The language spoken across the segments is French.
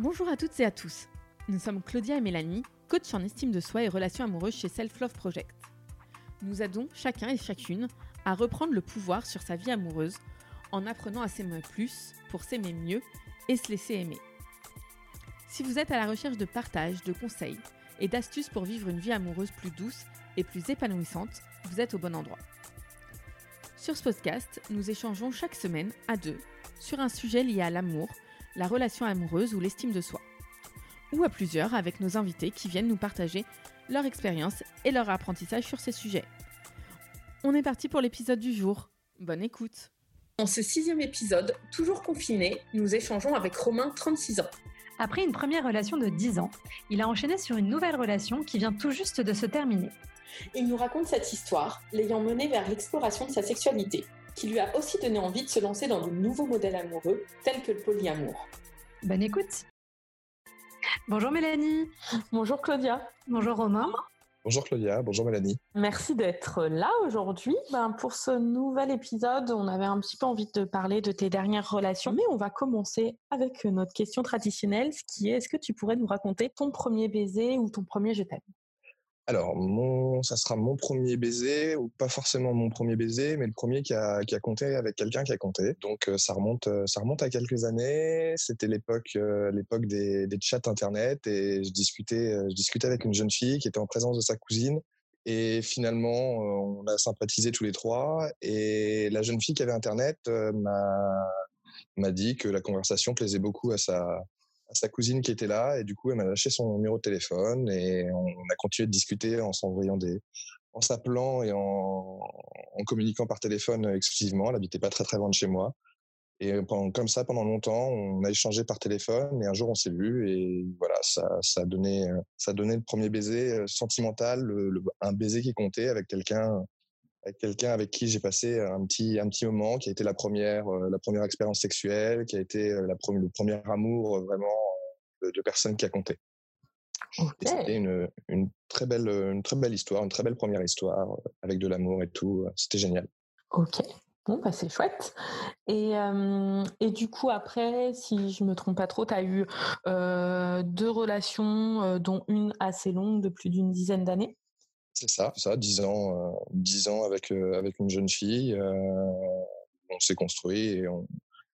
Bonjour à toutes et à tous. Nous sommes Claudia et Mélanie, coach en estime de soi et relations amoureuses chez Self Love Project. Nous aidons chacun et chacune à reprendre le pouvoir sur sa vie amoureuse en apprenant à s'aimer plus pour s'aimer mieux et se laisser aimer. Si vous êtes à la recherche de partage, de conseils et d'astuces pour vivre une vie amoureuse plus douce et plus épanouissante, vous êtes au bon endroit. Sur ce podcast, nous échangeons chaque semaine à deux sur un sujet lié à l'amour, la relation amoureuse ou l'estime de soi. Ou à plusieurs avec nos invités qui viennent nous partager leur expérience et leur apprentissage sur ces sujets. On est parti pour l'épisode du jour. Bonne écoute. Dans ce sixième épisode, toujours confiné, nous échangeons avec Romain, 36 ans. Après une première relation de 10 ans, il a enchaîné sur une nouvelle relation qui vient tout juste de se terminer. Il nous raconte cette histoire, l'ayant mené vers l'exploration de sa sexualité, qui lui a aussi donné envie de se lancer dans de nouveaux modèles amoureux, tels que le polyamour. Bonne écoute Bonjour Mélanie Bonjour Claudia Bonjour Romain Bonjour Claudia, bonjour Mélanie. Merci d'être là aujourd'hui. Ben, pour ce nouvel épisode, on avait un petit peu envie de parler de tes dernières relations, mais on va commencer avec notre question traditionnelle, ce qui est est-ce que tu pourrais nous raconter ton premier baiser ou ton premier je t'aime? Alors, ça sera mon premier baiser, ou pas forcément mon premier baiser, mais le premier qui a, qui a compté avec quelqu'un qui a compté. Donc, euh, ça remonte, euh, ça remonte à quelques années. C'était l'époque, euh, l'époque des, des chats internet, et je discutais, je discutais avec une jeune fille qui était en présence de sa cousine. Et finalement, on a sympathisé tous les trois. Et la jeune fille qui avait Internet m'a m'a dit que la conversation plaisait beaucoup à sa, sa cousine qui était là et du coup elle m'a lâché son numéro de téléphone et on a continué de discuter en s'envoyant des en s'appelant et en, communiquant par téléphone exclusivement. Elle habitait pas très très loin de chez moi. Et comme ça pendant longtemps on a échangé par téléphone et un jour on s'est vu et voilà ça ça a donné ça a donné le premier baiser euh, sentimental le, un baiser qui comptait avec quelqu'un avec quelqu'un avec qui j'ai passé un petit un petit moment qui a été la première euh, la première expérience sexuelle qui a été euh, la première, le premier amour euh, vraiment de, de personne qui a compté okay. c'était une, une très belle une très belle histoire une très belle première histoire avec de l'amour et tout c'était génial ok Bon, bah c'est chouette. Et, euh, et, du coup, après, si je me trompe pas trop, tu as eu euh, deux relations, euh, dont une assez longue de plus d'une dizaine d'années? C'est ça, ça, dix ans, euh, dix ans avec avec une jeune fille. On s'est construit et on,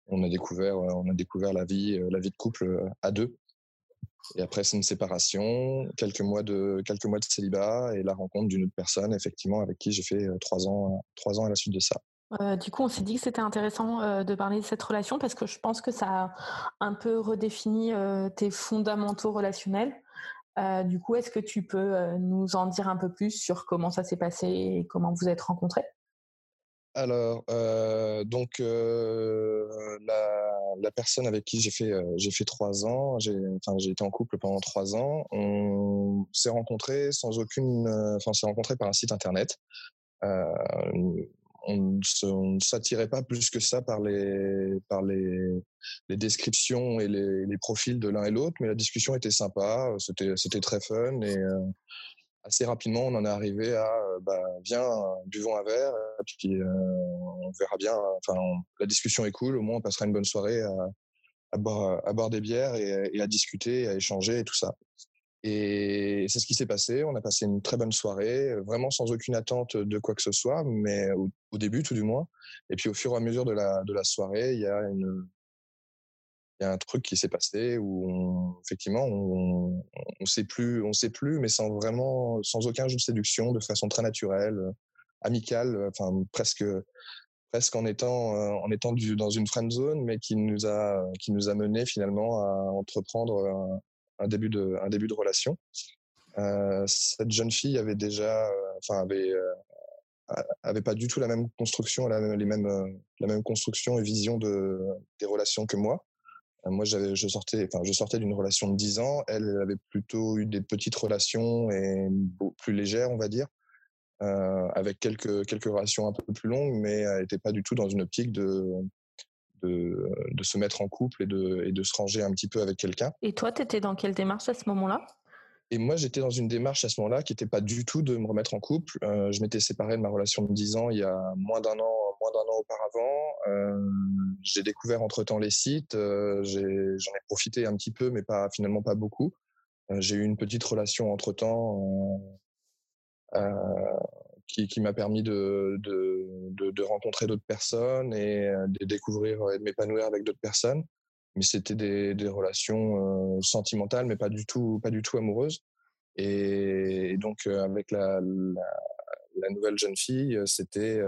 on, a découvert, on a découvert la vie, la vie de couple à deux. Et après, c'est une séparation, quelques mois de quelques mois de célibat et la rencontre d'une autre personne, effectivement, avec qui j'ai fait trois ans, trois ans à la suite de ça. Du coup, on s'est dit que c'était intéressant de parler de cette relation parce que je pense que ça a un peu redéfini tes fondamentaux relationnels. Euh, du coup, est-ce que tu peux euh, nous en dire un peu plus sur comment ça s'est passé et comment vous êtes rencontrés? Alors, euh, donc la, personne avec qui j'ai fait fait trois ans, j'ai été en couple pendant trois ans. On s'est rencontrés sans aucune, enfin s'est rencontrés par un site internet on ne s'attirait pas plus que ça par les par les, descriptions et les, profils de l'un et l'autre, mais la discussion était sympa, c'était très fun et euh, assez rapidement on en est arrivé à euh, bah viens buvons un verre et puis euh, on verra bien. Enfin la discussion est cool, au moins on passera une bonne soirée à, à boire des bières et, et à discuter, à échanger et tout ça. Et c'est ce qui s'est passé. On a passé une très bonne soirée, vraiment sans aucune attente de quoi que ce soit, mais au, début tout du moins. Et puis au fur et à mesure de la, de la soirée, il y a y a un truc qui s'est passé où effectivement on, on sait plus, sait plus, mais sans vraiment, sans aucun jeu de séduction, de façon très naturelle, amicale, enfin presque, presque en étant, en étant dans une friend zone, mais qui nous a, qui nous a mené finalement à entreprendre un, début de, un début de relation. Euh, cette jeune fille avait déjà, euh, enfin avait, euh, avait pas du tout la même construction, les mêmes, la même construction et vision de des relations que moi. Moi, j'avais, je sortais, enfin, je sortais d'une relation de 10 ans. Elle, avait plutôt eu des petites relations et plus légères, on va dire, avec quelques quelques relations un peu plus longues, mais elle n'était pas du tout dans une optique de de, de, se mettre en couple et de, et de se ranger un petit peu avec quelqu'un. Et toi, tu étais dans quelle démarche à ce moment-là? Et moi, j'étais dans une démarche à ce moment-là qui n'était pas du tout de me remettre en couple. Euh, je m'étais séparé de ma relation de 10 ans il y a moins d'un an, moins d'un an auparavant. Euh, j'ai découvert entre-temps les sites, j'en ai, profité un petit peu, mais pas finalement pas beaucoup. j'ai eu une petite relation entre-temps qui, m'a permis de, de, de, rencontrer d'autres personnes et de découvrir et de m'épanouir avec d'autres personnes. Mais c'était des, relations sentimentales, mais pas du tout, pas du tout amoureuses. Et, donc avec la, la, nouvelle jeune fille, c'était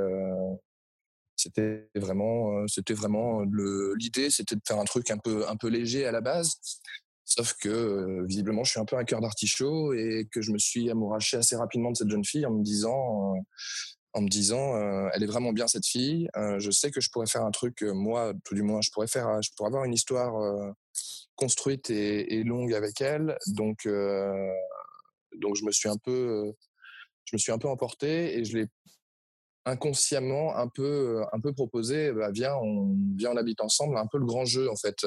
c'était vraiment, c'était vraiment l'idée, c'était de faire un truc un peu un peu léger à la base. Sauf que visiblement, je suis un peu un cœur d'artichaut et que je me suis amouraché assez rapidement de cette jeune fille en me disant, en me disant, elle est vraiment bien cette fille. je sais que je pourrais faire un truc, moi, tout du moins, je pourrais faire, je pourrais avoir une histoire construite et, longue avec elle. Donc, donc je me suis un peu, je me suis un peu emporté et je l'ai inconsciemment un peu, un peu proposé. Bah, viens, on, viens, on habite ensemble, un peu le grand jeu en fait.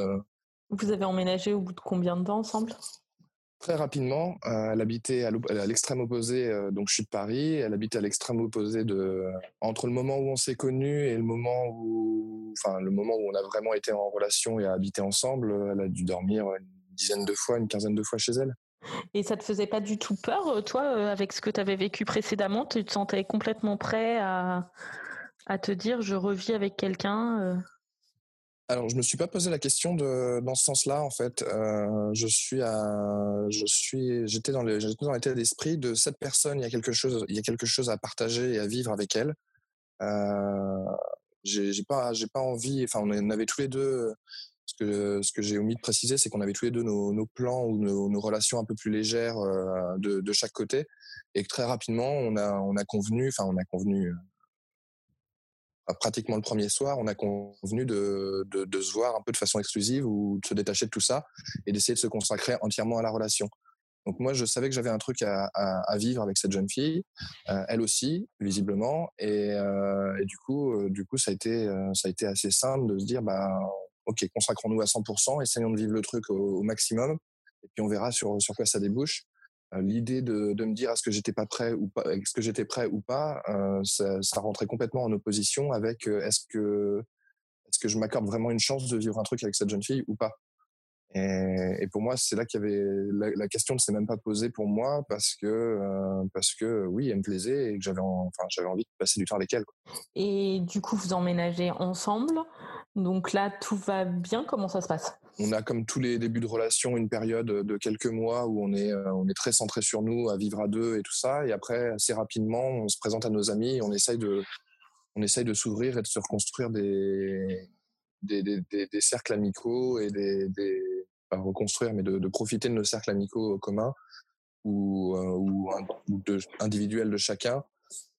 Vous avez emménagé au bout de combien de temps ensemble? Très rapidement, euh, elle habitait à l'extrême opposé, euh, donc je suis de Paris, elle habitait à l'extrême opposé de entre le moment où on s'est connus et le moment où, enfin le moment où on a vraiment été en relation et a habité ensemble, elle a dû dormir une dizaine de fois, une quinzaine de fois chez elle. Et ça te faisait pas du tout peur, euh, toi, avec ce que tu avais vécu précédemment? Tu te sentais complètement prêt à, à te dire je revis avec quelqu'un alors, je me suis pas posé la question dans ce sens-là, en fait. Euh, je suis j'étais dans l'état d'esprit de cette personne. Il y a quelque chose, il y a quelque chose à partager et à vivre avec elle. Euh, j'ai pas, envie. Enfin, on avait tous les deux. Ce que, j'ai omis de préciser, c'est qu'on avait tous les deux nos, plans ou nos, relations un peu plus légères euh, de, chaque côté, et que très rapidement, on a, on a convenu. Enfin, on a convenu pratiquement le premier soir, on a convenu de, de, se voir un peu de façon exclusive ou de se détacher de tout ça et d'essayer de se consacrer entièrement à la relation. Donc moi, je savais que j'avais un truc à, à, vivre avec cette jeune fille, euh, elle aussi, visiblement, et, euh, du coup, euh, du coup, ça a été, ça a été assez simple de se dire, bah, ok, consacrons-nous à 100%, essayons de vivre le truc au, au, maximum, et puis on verra sur sur quoi ça débouche. Euh, l'idée de, me dire est-ce que j'étais pas prêt ou pas, est-ce que j'étais prêt ou pas, euh, ça, ça, rentrait complètement en opposition avec euh, est-ce que est-ce que je m'accorde vraiment une chance de vivre un truc avec cette jeune fille ou pas? Et, et pour moi, c'est là qu'il y avait la, la question ne s'est même pas posée pour moi parce que euh, parce que oui, elle me plaisait et que j'avais enfin j'avais envie de passer du temps avec elle. Quoi. Et du coup, vous emménagez ensemble. Donc là, tout va bien. Comment ça se passe? On a comme tous les débuts de relation une période de quelques mois où on est euh, on est très centré sur nous, à vivre à deux et tout ça. Et après, assez rapidement, on se présente à nos amis, et on essaye de on essaye de s'ouvrir et de se reconstruire des des, des, des, cercles amicaux et des, des pas reconstruire, mais de, profiter de nos cercles amicaux communs ou, euh, ou, ou de, individuels de chacun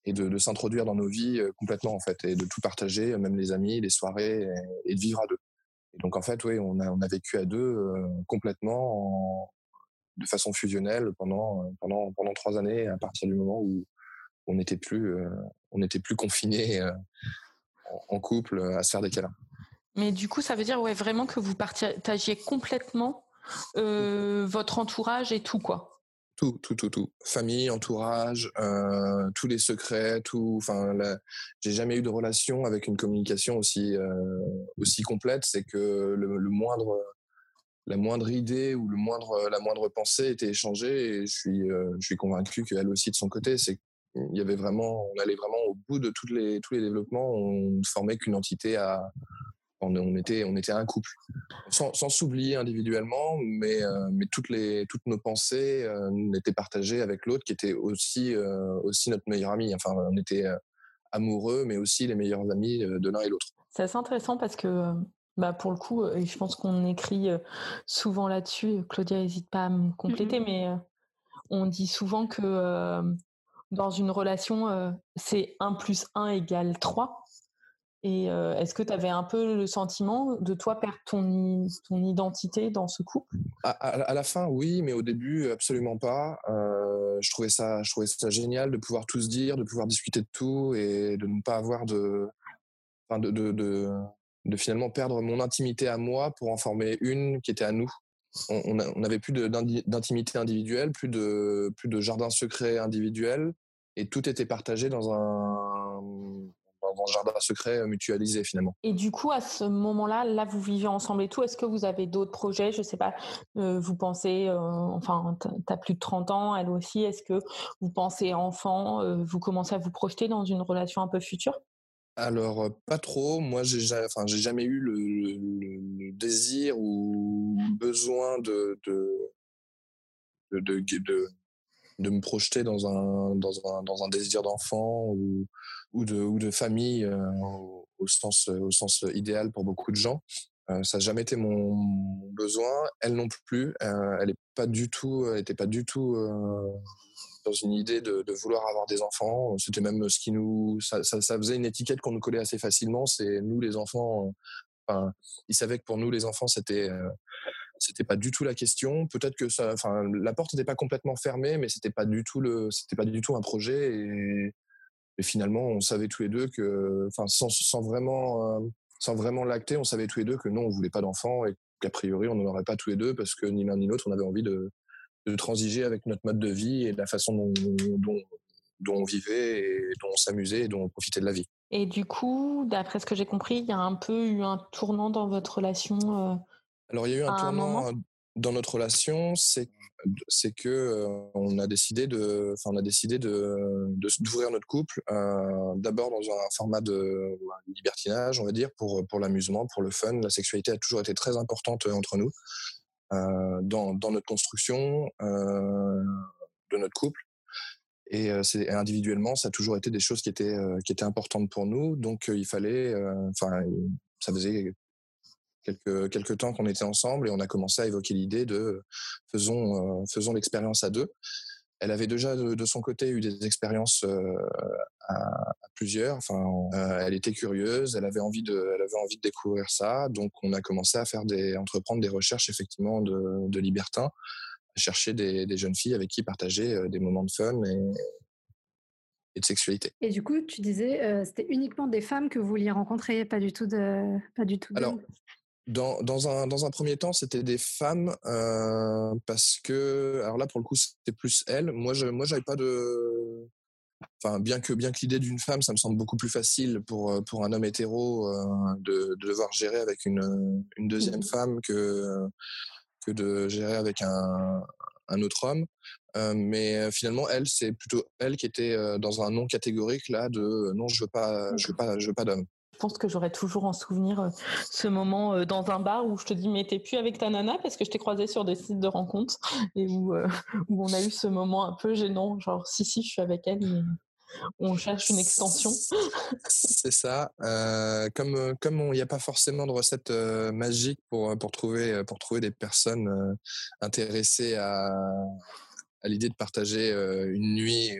et de, s'introduire dans nos vies euh, complètement en fait et de tout partager, même les amis, les soirées et, de vivre à deux. Et donc en fait, oui, on a, vécu à deux euh, complètement en, de façon fusionnelle pendant, euh, trois années à partir du moment où on n'était plus, euh, on n'était plus confiné en couple à se faire des câlins. Mais du coup, ça veut dire ouais, vraiment que vous partagiez complètement euh, votre entourage et tout, quoi. Tout, tout, tout, tout. Famille, entourage, euh, tous les secrets, tout. Enfin, j'ai jamais eu de relation avec une communication aussi euh, aussi complète. C'est que le, le, moindre la moindre idée ou le moindre la moindre pensée était échangée et je suis je suis convaincu qu'elle aussi de son côté, c'est il y avait vraiment on allait vraiment au bout de toutes les tous les développements. On ne formait qu'une entité à on, était, on était un couple, sans, s'oublier individuellement, mais, euh, mais toutes, les, toutes nos pensées euh, étaient partagées avec l'autre, qui était aussi, euh, aussi notre meilleur ami. Enfin, on était amoureux, mais aussi les meilleurs amis de l'un et l'autre. C'est assez intéressant parce que, bah, pour le coup, et je pense qu'on écrit souvent là-dessus, Claudia n'hésite pas à me compléter, mais on dit souvent que dans une relation, c'est 1 plus 1 égale 3. Et est-ce que tu avais un peu le sentiment de toi perdre ton, ton identité dans ce couple? À, la fin, oui, mais au début, absolument pas. Euh, je, trouvais ça, je trouvais ça génial de pouvoir tout se dire, de pouvoir discuter de tout et de ne pas avoir de, de, de, de, de, finalement perdre mon intimité à moi pour en former une qui était à nous. On n'avait plus d'intimité individuelle, plus de, plus de jardin secret individuel et tout était partagé dans un dans un jardin secret mutualisé finalement. Et du coup, à ce moment-là, là, vous vivez ensemble et tout. Est-ce que vous avez d'autres projets? Je sais pas. vous pensez, enfin, tu as plus de 30 ans, elle aussi. Est-ce que vous pensez enfant Vous commencez à vous projeter dans une relation un peu future? Alors, pas trop. Moi, j'ai enfin, jamais eu le, désir ou besoin de, de, de, de, me projeter dans un, dans un, dans un désir d'enfant ou, ou, de, ou de famille au, sens, au sens idéal pour beaucoup de gens. ça n'a jamais été mon, besoin. Elle non plus. elle n'était pas du tout, était pas du tout dans une idée de, vouloir avoir des enfants. C'était même ce qui nous, ça, faisait une étiquette qu'on nous collait assez facilement. C'est nous les enfants. Ils savaient que pour nous les enfants c'était euh, c'était pas du tout la question. Peut-être que ça, enfin, la porte n'était pas complètement fermée, mais c'était pas du tout le, c'était pas du tout un projet. Et, finalement, on savait tous les deux que, enfin, sans, sans vraiment, euh, sans vraiment l'acter, on savait tous les deux que non, on voulait pas d'enfants et qu'a priori, on n'en aurait pas tous les deux parce que ni l'un ni l'autre, on avait envie de, de transiger avec notre mode de vie et la façon dont, dont, on vivait et dont on s'amusait et dont on profitait de la vie. Et du coup, d'après ce que j'ai compris, il y a un peu eu un tournant dans votre relation. Alors, il y a eu un tournant dans notre relation, c'est c'est que euh, on a décidé de, enfin, on a décidé de d'ouvrir notre couple euh, d'abord dans un format de libertinage, on va dire, pour pour l'amusement, pour le fun. La sexualité a toujours été très importante entre nous. Euh, dans, dans, notre construction de notre couple. Et c'est individuellement, ça a toujours été des choses qui étaient qui étaient importantes pour nous. Donc il fallait, enfin, ça faisait quelques quelques temps qu'on était ensemble et on a commencé à évoquer l'idée de faisons faisons l'expérience à deux. Elle avait déjà de, son côté eu des expériences à, plusieurs. Enfin, euh, elle était curieuse, elle avait envie de, elle avait envie de découvrir ça. Donc, on a commencé à faire des, entreprendre des recherches effectivement de, de libertins, chercher des, des, jeunes filles avec qui partager euh, des moments de fun et, et de sexualité. Et du coup, tu disais, euh, c'était uniquement des femmes que vous vouliez rencontrer, pas du tout de, pas du tout. Alors, dans, dans, un, dans un premier temps, c'était des femmes euh, parce que, alors là, pour le coup, c'était plus elles. Moi, je, moi, j'avais pas de, enfin bien que bien que l'idée d'une femme ça me semble beaucoup plus facile pour euh, pour un homme hétéro euh, de, de, devoir gérer avec une une deuxième mmh. femme que que de gérer avec un un autre homme. Euh, mais finalement elle c'est plutôt elle qui était dans un non catégorique là de non je veux pas je veux pas je veux pas d'homme pense que j'aurais toujours en souvenir ce moment dans un bar où je te dis mais t'es plus avec ta nana parce que je t'ai croisé sur des sites de rencontres et où, où on a eu ce moment un peu gênant genre si si je suis avec elle on cherche une extension. C'est ça. comme comme il n'y a pas forcément de recette magique pour pour trouver pour trouver des personnes intéressées à à l'idée de partager une nuit,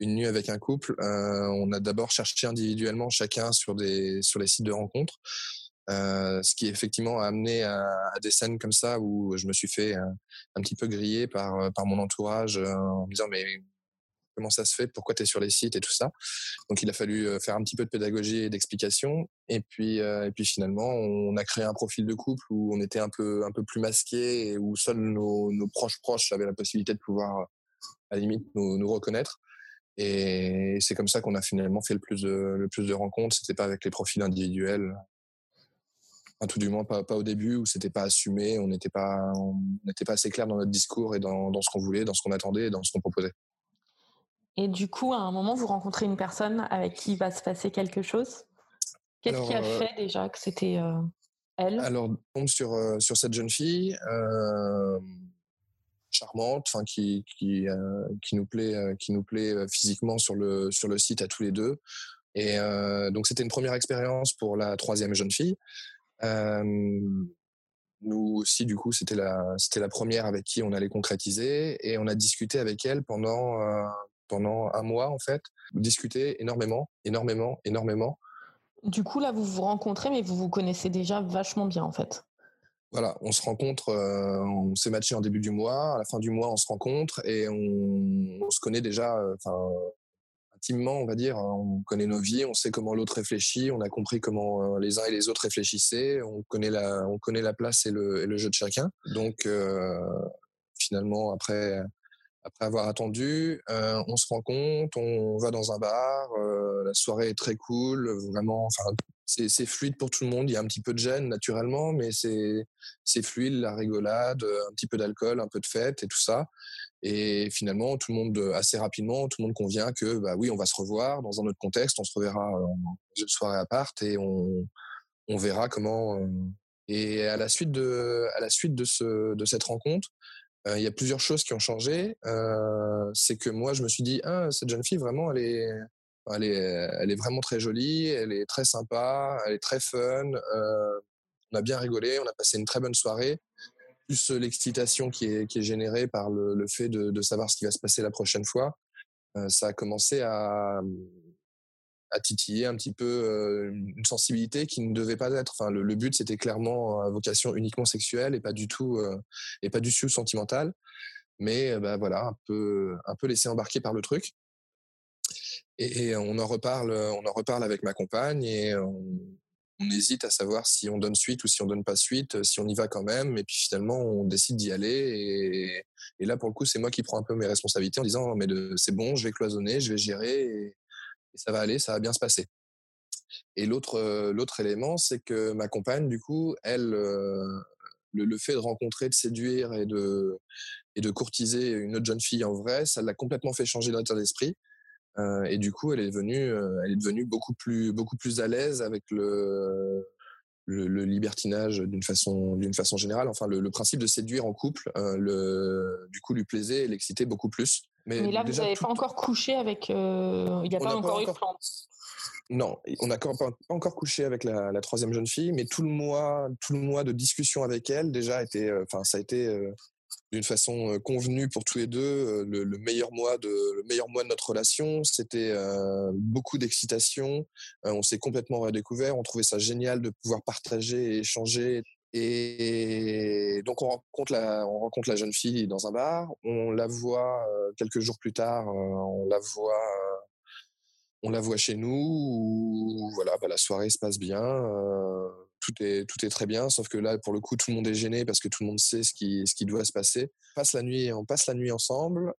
une nuit avec un couple, on a d'abord cherché individuellement chacun sur des sur les sites de rencontres, ce qui effectivement a amené à, des scènes comme ça où je me suis fait un, petit peu griller par par mon entourage en me disant mais comment ça se fait, pourquoi tu es sur les sites et tout ça. Donc il a fallu faire un petit peu de pédagogie et d'explication. Et puis, et puis finalement, on a créé un profil de couple où on était un peu, un peu plus masqué et où seuls nos, proches proches avaient la possibilité de pouvoir, à la limite, nous, reconnaître. Et c'est comme ça qu'on a finalement fait le plus de, le plus de rencontres. C'était pas avec les profils individuels. Tout du moins pas, pas au début où c'était pas assumé, on n'était pas, on n'était pas assez clair dans notre discours et dans, dans ce qu'on voulait, dans ce qu'on attendait et dans ce qu'on proposait. Et du coup, à un moment, vous rencontrez une personne avec qui va se passer quelque chose? Qu'est-ce qui a euh, fait déjà que c'était euh, elle? Alors, on tombe sur, euh, sur cette jeune fille charmante, enfin qui qui, qui nous plaît qui nous plaît physiquement sur le sur le site à tous les deux. Et donc c'était une première expérience pour la troisième jeune fille. nous aussi, du coup, c'était la c'était la première avec qui on allait concrétiser et on a discuté avec elle pendant pendant un mois en fait, discuter énormément, énormément, énormément. Du coup là vous vous rencontrez mais vous vous connaissez déjà vachement bien en fait. Voilà, on se rencontre, euh, on s'est matché en début du mois, à la fin du mois on se rencontre et on, se connaît déjà, euh, enfin intimement on va dire, hein. on connaît nos vies, on sait comment l'autre réfléchit, on a compris comment euh, les uns et les autres réfléchissaient, on connaît la, on connaît la place et le, et le jeu de chacun. Donc finalement après après avoir attendu, on se rend compte, on va dans un bar, la soirée est très cool, vraiment, enfin, c'est fluide pour tout le monde. Il y a un petit peu de gêne naturellement, mais c'est fluide, la rigolade, un petit peu d'alcool, un peu de fête et tout ça. Et finalement, tout le monde, assez rapidement, tout le monde convient que, bah oui, on va se revoir dans un autre contexte, on se reverra dans une soirée à part et on, on verra comment. Et à la suite de, à la suite de, ce, de cette rencontre, il y a plusieurs choses qui ont changé. c'est que moi, je me suis dit, ah, cette jeune fille, vraiment, elle est, elle est, elle est vraiment très jolie, elle est très sympa, elle est très fun. on a bien rigolé, on a passé une très bonne soirée. Plus l'excitation qui est, qui est générée par le, fait de, de, savoir ce qui va se passer la prochaine fois, ça a commencé à, à titiller un petit peu une sensibilité qui ne devait pas être. Enfin, le, but c'était clairement à vocation uniquement sexuelle et pas du tout et pas du tout sentimentale. Mais bah, voilà, un peu un peu laissé embarquer par le truc. Et, on en reparle, on en reparle avec ma compagne et on, hésite à savoir si on donne suite ou si on donne pas suite, si on y va quand même. Et puis finalement, on décide d'y aller. Et, là, pour le coup, c'est moi qui prends un peu mes responsabilités en disant mais c'est bon, je vais cloisonner, je vais gérer. Ça va aller, ça va bien se passer. Et l'autre l'autre élément, c'est que ma compagne, du coup, elle, le, fait de rencontrer, de séduire et de et de courtiser une autre jeune fille en vrai, ça l'a complètement fait changer d'état d'esprit. et du coup, elle est devenue, elle est devenue beaucoup plus beaucoup plus à l'aise avec le le, libertinage d'une façon d'une façon générale. Enfin, le, principe de séduire en couple, le, du coup, lui plaisait et l'excitait beaucoup plus. Mais, là, vous n'avez pas encore couché avec. Euh, il n'y a pas encore eu de Non, on n'a pas encore couché avec la, troisième jeune fille, mais tout le mois, tout le mois de discussion avec elle déjà été, euh, enfin ça a été euh, d'une façon convenue pour tous les deux le, meilleur mois de le meilleur mois de notre relation. C'était beaucoup d'excitation. on s'est complètement redécouvert. On trouvait ça génial de pouvoir partager et échanger et donc on rencontre la, jeune fille dans un bar, on la voit quelques jours plus tard, on la voit, on la voit chez nous. Voilà, bah, la soirée se passe bien, tout est très bien, sauf que là pour le coup tout le monde est gêné parce que tout le monde sait ce qui doit se passer. On passe la nuit, ensemble,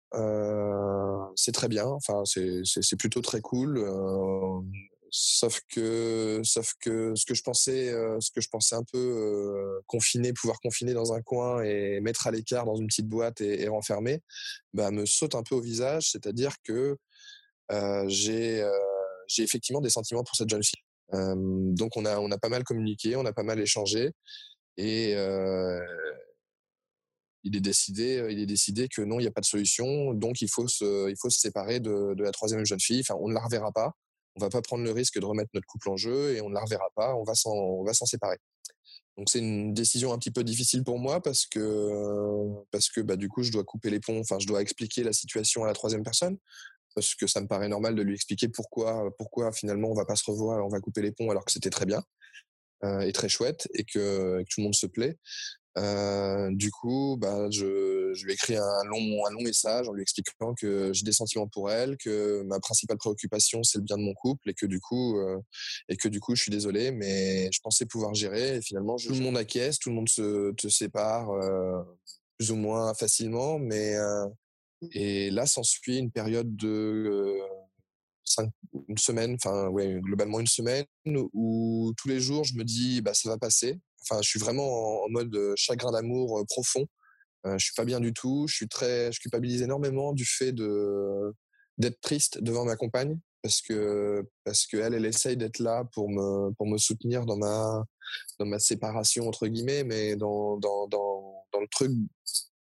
c'est très bien, enfin c'est plutôt très cool sauf que sauf que ce que je pensais euh, ce que je pensais un peu euh, confiner pouvoir confiner dans un coin et mettre à l'écart dans une petite boîte et, renfermer bah me saute un peu au visage. C'est-à-dire que euh, j'ai j'ai effectivement des sentiments pour cette jeune fille. Donc on a on a pas mal communiqué on a pas mal échangé et il est décidé, il est décidé que non, il n'y a pas de solution, donc il faut se, il faut se séparer de, de la troisième jeune fille. Enfin, on ne la reverra pas on va pas prendre le risque de remettre notre couple en jeu et on ne la reverra pas, on va s'en, séparer. Donc c'est une décision un petit peu difficile pour moi parce que parce que bah du coup je dois couper les ponts, enfin je dois expliquer la situation à la troisième personne parce que ça me paraît normal de lui expliquer pourquoi pourquoi finalement on va pas se revoir, on va couper les ponts alors que c'était très bien euh, et très chouette et que, tout le monde se plaît. Euh, du coup, bah, je, je lui ai écrit un long, un long message en lui expliquant que j'ai des sentiments pour elle, que ma principale préoccupation c'est le bien de mon couple et que du coup, euh, et que du coup, je suis désolé, mais je pensais pouvoir gérer. Et finalement, tout le monde acquiesce, tout le monde se te sépare euh, plus ou moins facilement, mais et là s'ensuit une période de cinq, une semaine, enfin ouais, globalement une semaine où tous les jours je me dis bah ça va passer, Enfin, je suis vraiment en, mode chagrin d'amour profond. Euh, je suis pas bien du tout. Je suis très, je culpabilise énormément du fait de d'être triste devant ma compagne parce que parce que elle, essaye d'être là pour me pour me soutenir dans ma dans ma séparation entre guillemets, mais dans dans dans, dans le truc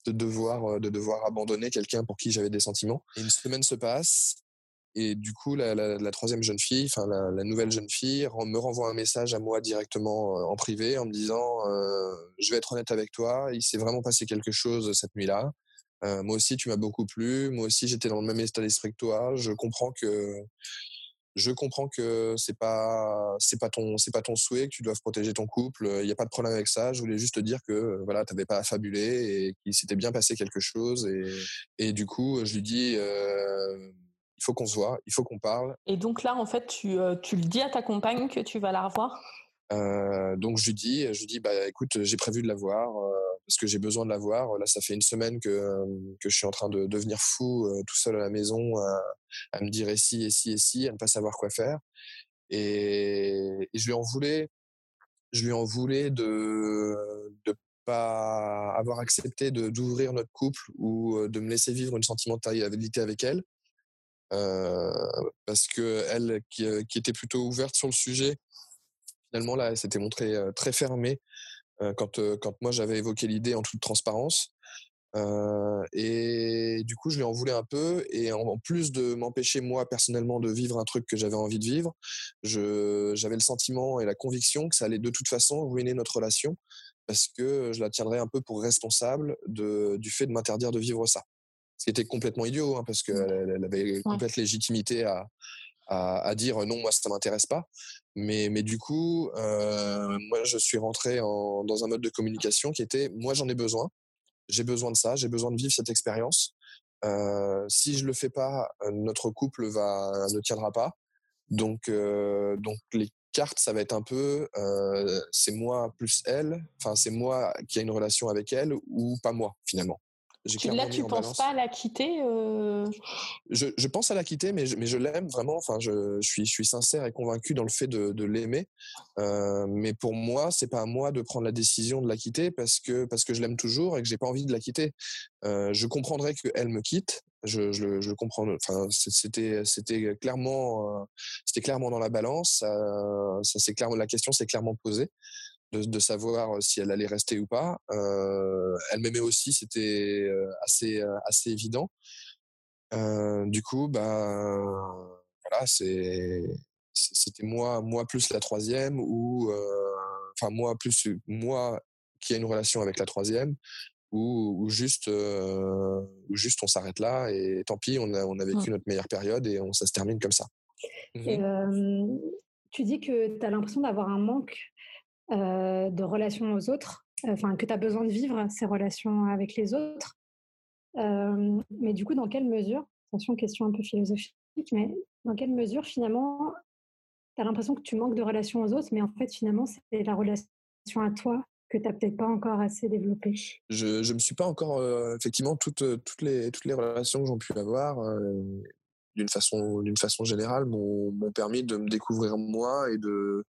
de devoir de devoir abandonner quelqu'un pour qui j'avais des sentiments. Une semaine se passe et du coup, la, troisième jeune fille, enfin la, nouvelle jeune fille, me renvoie un message à moi directement euh, en privé en me disant euh, Je vais être honnête avec toi, il s'est vraiment passé quelque chose cette nuit-là. Euh, moi aussi, tu m'as beaucoup plu. Moi aussi, j'étais dans le même état d'esprit que toi. Je comprends que je comprends que c'est pas c'est pas ton c'est pas ton souhait que tu doives protéger ton couple. Il n'y a pas de problème avec ça. Je voulais juste te dire que voilà, t'avais pas affabulé et qu'il s'était bien passé quelque chose. Et, et du coup, je lui dis euh, il faut qu'on se voit, il faut qu'on parle. Et donc là, en fait, tu, euh, tu, le dis à ta compagne que tu vas la revoir? Euh, Donc je lui dis, je lui dis, bah écoute, j'ai prévu de la voir, euh, parce que j'ai besoin de la voir. Là, ça fait une semaine que, que je suis en train de devenir fou tout seul à la maison, à, me dire et si, et si, et si, à ne pas savoir quoi faire. Et, je lui en voulais, je lui en voulais de ne pas avoir accepté d'ouvrir notre couple ou de me laisser vivre une sentimentalité avec elle. Parce que elle, qui, était plutôt ouverte sur le sujet, finalement là, elle s'était montrée très fermée quand, quand moi j'avais évoqué l'idée en toute transparence. Et du coup, je lui en voulais un peu. Et en, plus de m'empêcher, moi, personnellement, de vivre un truc que j'avais envie de vivre, j'avais le sentiment et la conviction que ça allait de toute façon ruiner notre relation parce que je la tiendrais un peu pour responsable du fait de m'interdire de vivre ça. Ce qui était complètement idiot, hein, parce qu'elle elle avait complète légitimité à, à, dire non, moi, ça m'intéresse pas. Mais, mais du coup, euh, moi, je suis rentré en, dans un mode de communication qui était moi, j'en ai besoin j'ai besoin de ça, j'ai besoin de vivre cette expérience. Euh, si je le fais pas, euh, notre couple va ne tiendra pas. Donc, euh, donc les cartes, ça va être un peu, c'est moi plus elle. Enfin, c'est moi qui a une relation avec elle ou pas moi finalement. Là, tu ne penses pas à la quitter euh? Je, je, pense à la quitter, mais je, mais je l'aime vraiment. Enfin, je, je, suis, je suis sincère et convaincu dans le fait de, de l'aimer. Euh, mais pour moi, c'est pas à moi de prendre la décision de la quitter parce que, parce que je l'aime toujours et que j'ai pas envie de la quitter. Euh, je comprendrais qu'elle me quitte. Je, je, je comprends. Enfin, c'était, c'était clairement, c'était clairement dans la balance. Ça, ça c'est clairement la question s'est clairement posée de, savoir si elle allait rester ou pas. elle m'aimait aussi, c'était assez, assez évident. du coup, bah, voilà, c'est, c'était moi, moi plus la troisième ou, enfin, moi plus moi qui a une relation avec la troisième ou, juste, ou juste on s'arrête là et tant pis, on a, on a vécu mmh. notre meilleure période et on, ça se termine comme ça. Mmh tu dis que tu as l'impression d'avoir un manque euh, de relations aux autres, enfin que tu as besoin de vivre ces relations avec les autres. Euh, mais du coup, dans quelle mesure, attention, question un peu philosophique, mais dans quelle mesure finalement tu as l'impression que tu manques de relations aux autres, mais en fait finalement c'est la relation à toi que tu n'as peut-être pas encore assez développée? Je ne me suis pas encore, euh, effectivement, toutes, toutes, les, toutes les relations que j'ai pu avoir, d'une façon, d'une façon générale, m'ont permis de me découvrir moi et de,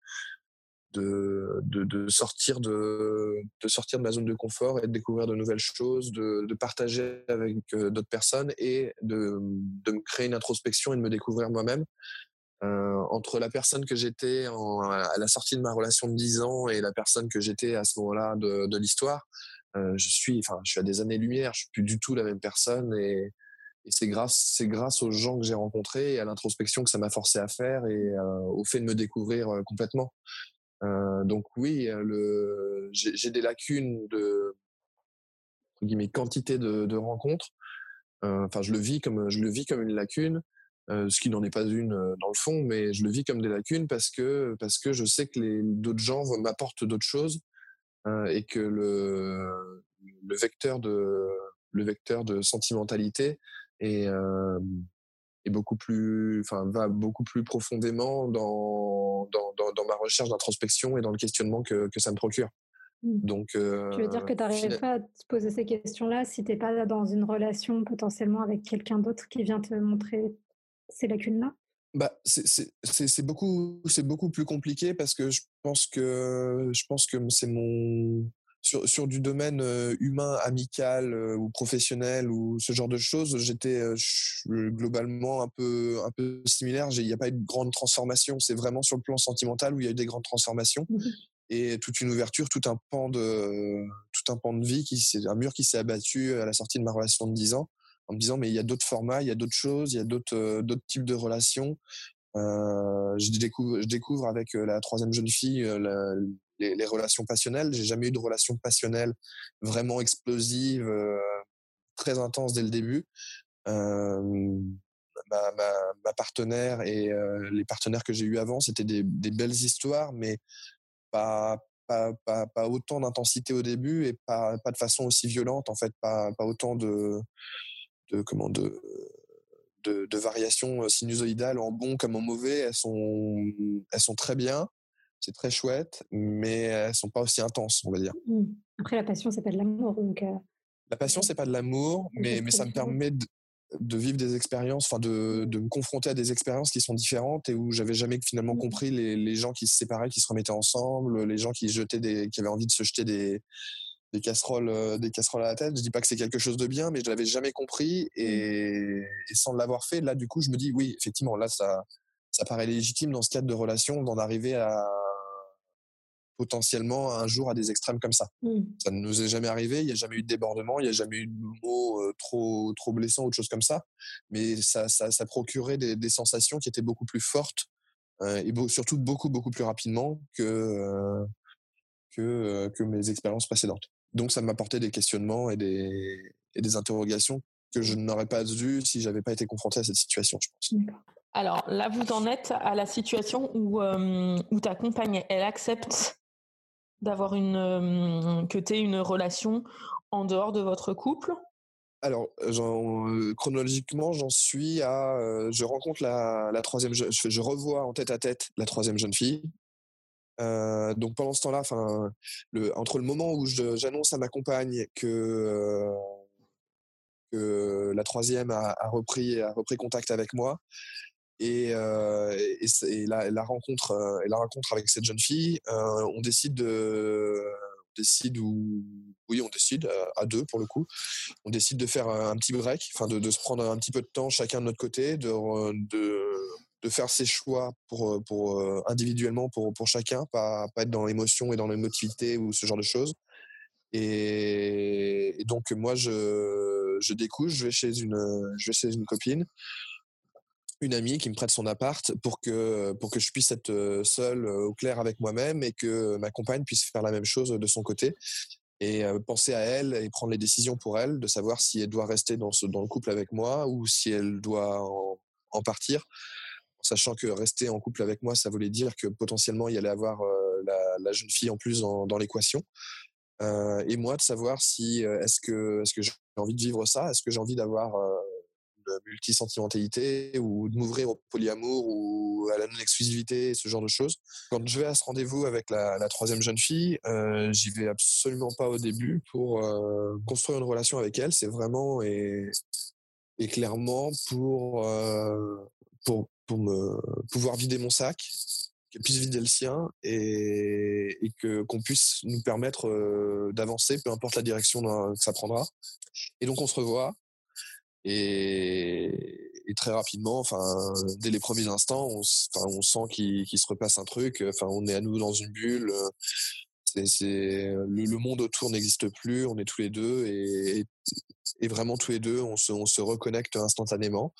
de, sortir de, sortir de ma zone de confort et de découvrir de nouvelles choses, de, partager avec euh, d'autres personnes et de, me créer une introspection et de me découvrir moi-même. Euh, entre la personne que j'étais à la sortie de ma relation de 10 ans et la personne que j'étais à ce moment-là de, l'histoire, euh, je suis, enfin, je suis à des années-lumière. Je suis plus du tout la même personne et, et c'est grâce, c'est grâce aux gens que j'ai rencontrés et à l'introspection que ça m'a forcé à faire et au fait de me découvrir complètement. Donc oui, j'ai des lacunes de guillemets, quantité de, de rencontres. Enfin, je le vis comme je le vis comme une lacune, ce qui n'en est pas une dans le fond, mais je le vis comme des lacunes parce que parce que je sais que d'autres gens m'apportent d'autres choses et que le vecteur de le vecteur de sentimentalité est est beaucoup plus, enfin, va beaucoup plus profondément dans, dans, dans, ma recherche d'introspection et dans le questionnement que, que ça me procure. Mmh. Donc, tu veux dire que tu n'arrives pas à te poser ces questions-là si tu n'es pas dans une relation potentiellement avec quelqu'un d'autre qui vient te montrer ces lacunes-là? Bah, c'est beaucoup, beaucoup plus compliqué parce que je pense que, je pense que c'est mon, sur, sur du domaine euh, humain, amical euh, ou professionnel ou ce genre de choses, j'étais euh, globalement un peu, un peu similaire. Il n'y a pas eu de grande transformation. C'est vraiment sur le plan sentimental où il y a eu des grandes transformations mmh et toute une ouverture, tout un pan de, tout un pan de vie qui un mur qui s'est abattu à la sortie de ma relation de 10 ans en me disant mais il y a d'autres formats, il y a d'autres choses, il y a d'autres, d'autres types de relations. Euh, je découvre, je découvre avec la troisième jeune fille la, les, relations passionnelles. J'ai jamais eu de relation passionnelle vraiment explosive, euh, très intense dès le début. Ma, partenaire et euh, les partenaires que j'ai eu avant, c'était des, belles histoires, mais pas, pas, pas, pas autant d'intensité au début et pas, pas de façon aussi violente, en fait, pas, pas autant de, de, comment, de, de, de variations sinusoïdales en bon comme en mauvais. Elles sont, elles sont très bien. C'est très chouette, mais elles sont pas aussi intenses, on va dire. Mmh. Après, la passion, c'est pas de l'amour. Donc, la passion, c'est pas de l'amour, mais, mais ça me permet de, vivre des expériences, enfin de, de, me confronter à des expériences qui sont différentes et où j'avais jamais finalement mmh. compris les, les, gens qui se séparaient, qui se remettaient ensemble, les gens qui jetaient des, qui avaient envie de se jeter des, des casseroles, des casseroles à la tête. Je dis pas que c'est quelque chose de bien, mais je l'avais jamais compris mmh. et, et sans l'avoir fait, là du coup, je me dis oui, effectivement, là ça, ça paraît légitime dans ce cadre de relation d'en arriver à potentiellement un jour à des extrêmes comme ça. Mmh. Ça ne nous est jamais arrivé, il n'y a jamais eu de débordement, il n'y a jamais eu de mots trop, trop blessants ou de choses comme ça, mais ça, ça, ça procurait des, des, sensations qui étaient beaucoup plus fortes et surtout beaucoup, beaucoup plus rapidement que, que, que mes expériences précédentes. Donc ça m'a apporté des questionnements et des, et des interrogations que je n'aurais pas eu si j'avais pas été confronté à cette situation, je pense. Alors là, vous en êtes à la situation où, où ta compagne, elle accepte d'avoir une euh, que tu une relation en dehors de votre couple? Alors, euh, chronologiquement, j'en suis à. Euh, je rencontre la, la troisième. Je, revois en tête à tête la troisième jeune fille. donc pendant ce temps-là, enfin, entre le moment où j'annonce à ma compagne que, que la troisième a, a, repris, a repris contact avec moi, et, euh, et, la, rencontre et la rencontre avec cette jeune fille, euh, on décide de décide ou oui on décide à, deux pour le coup. On décide de faire un petit break enfin de, se prendre un petit peu de temps chacun de notre côté de, de, faire ses choix pour, pour individuellement pour, pour chacun pas, pas être dans l'émotion et dans l'émotivité ou ce genre de choses. Et, donc moi je, je découche je vais chez une je vais chez une copine une amie qui me prête son appart pour que pour que je puisse être euh, seul euh, au clair avec moi-même et que ma compagne puisse faire la même chose de son côté et euh, penser à elle et prendre les décisions pour elle de savoir si elle doit rester dans ce dans le couple avec moi ou si elle doit en, partir. Sachant que rester en couple avec moi ça voulait dire que potentiellement il y allait avoir la, jeune fille en plus dans, l'équation. Euh, et moi de savoir si est-ce que est-ce que j'ai envie de vivre ça? Est-ce que j'ai envie d'avoir multisentimentalité ou de m'ouvrir au polyamour ou à la non-exclusivité, ce genre de choses. Quand je vais à ce rendez-vous avec la, troisième jeune fille, euh, j'y vais absolument pas au début pour euh, construire une relation avec elle. C'est vraiment et, clairement pour, euh, pour, pour me pouvoir vider mon sac, qu'elle puisse vider le sien et, que qu'on puisse nous permettre d'avancer, peu importe la direction que ça prendra. Et donc on se revoit et, très rapidement, enfin, dès les premiers instants, on, sent qu'il se repasse un truc. Enfin, on est à nous dans une bulle. C'est, le, monde autour n'existe plus. On est tous les deux et, vraiment tous les deux, on se, on se reconnecte instantanément.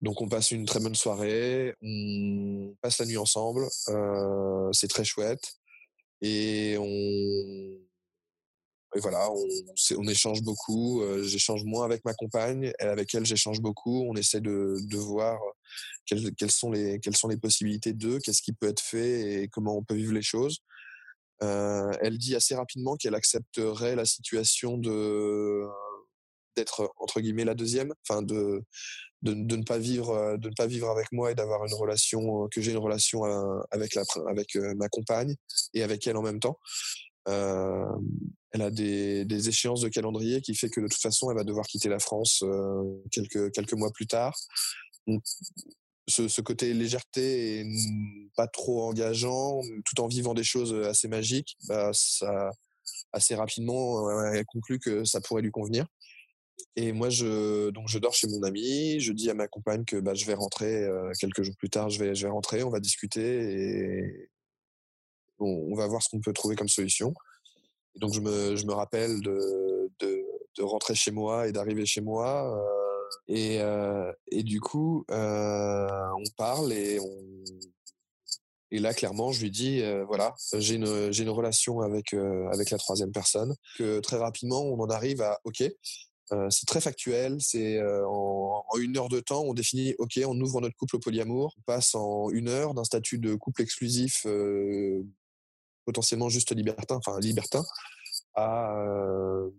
Donc on passe une très bonne soirée, on passe la nuit ensemble, euh, c'est très chouette et on et voilà, on, échange beaucoup. Euh, j'échange moins avec ma compagne, avec elle j'échange beaucoup. On essaie de, voir quelles, quelles, sont les, quelles sont les possibilités d'eux, qu'est-ce qui peut être fait et comment on peut vivre les choses. Euh, elle dit assez rapidement qu'elle accepterait la situation de d'être entre guillemets la deuxième, enfin de, de, de ne pas vivre de ne pas vivre avec moi et d'avoir une relation que j'ai une relation euh, avec la avec ma compagne et avec elle en même temps. Elle a des, échéances de calendrier qui fait que de toute façon, elle va devoir quitter la France quelques, quelques mois plus tard. Ce, côté légèreté et pas trop engageant, tout en vivant des choses assez magiques, bah, assez rapidement, elle conclut que ça pourrait lui convenir. Et moi, je, donc je dors chez mon ami. Je dis à ma compagne que bah, je vais rentrer quelques jours plus tard. Je vais, je vais rentrer. On va discuter et on, va voir ce qu'on peut trouver comme solution. Et donc je me, je me rappelle de, de, rentrer chez moi et d'arriver chez moi. Euh, et, euh, et du coup, euh, on parle et on, et là, clairement, je lui dis, voilà, j'ai une, j'ai une relation avec, avec la troisième personne, que très rapidement, on en arrive à, OK, c'est très factuel, c'est en, en, une heure de temps, on définit, OK, on ouvre notre couple au polyamour, on passe en une heure d'un statut de couple exclusif potentiellement juste libertin, enfin libertin, à, euh,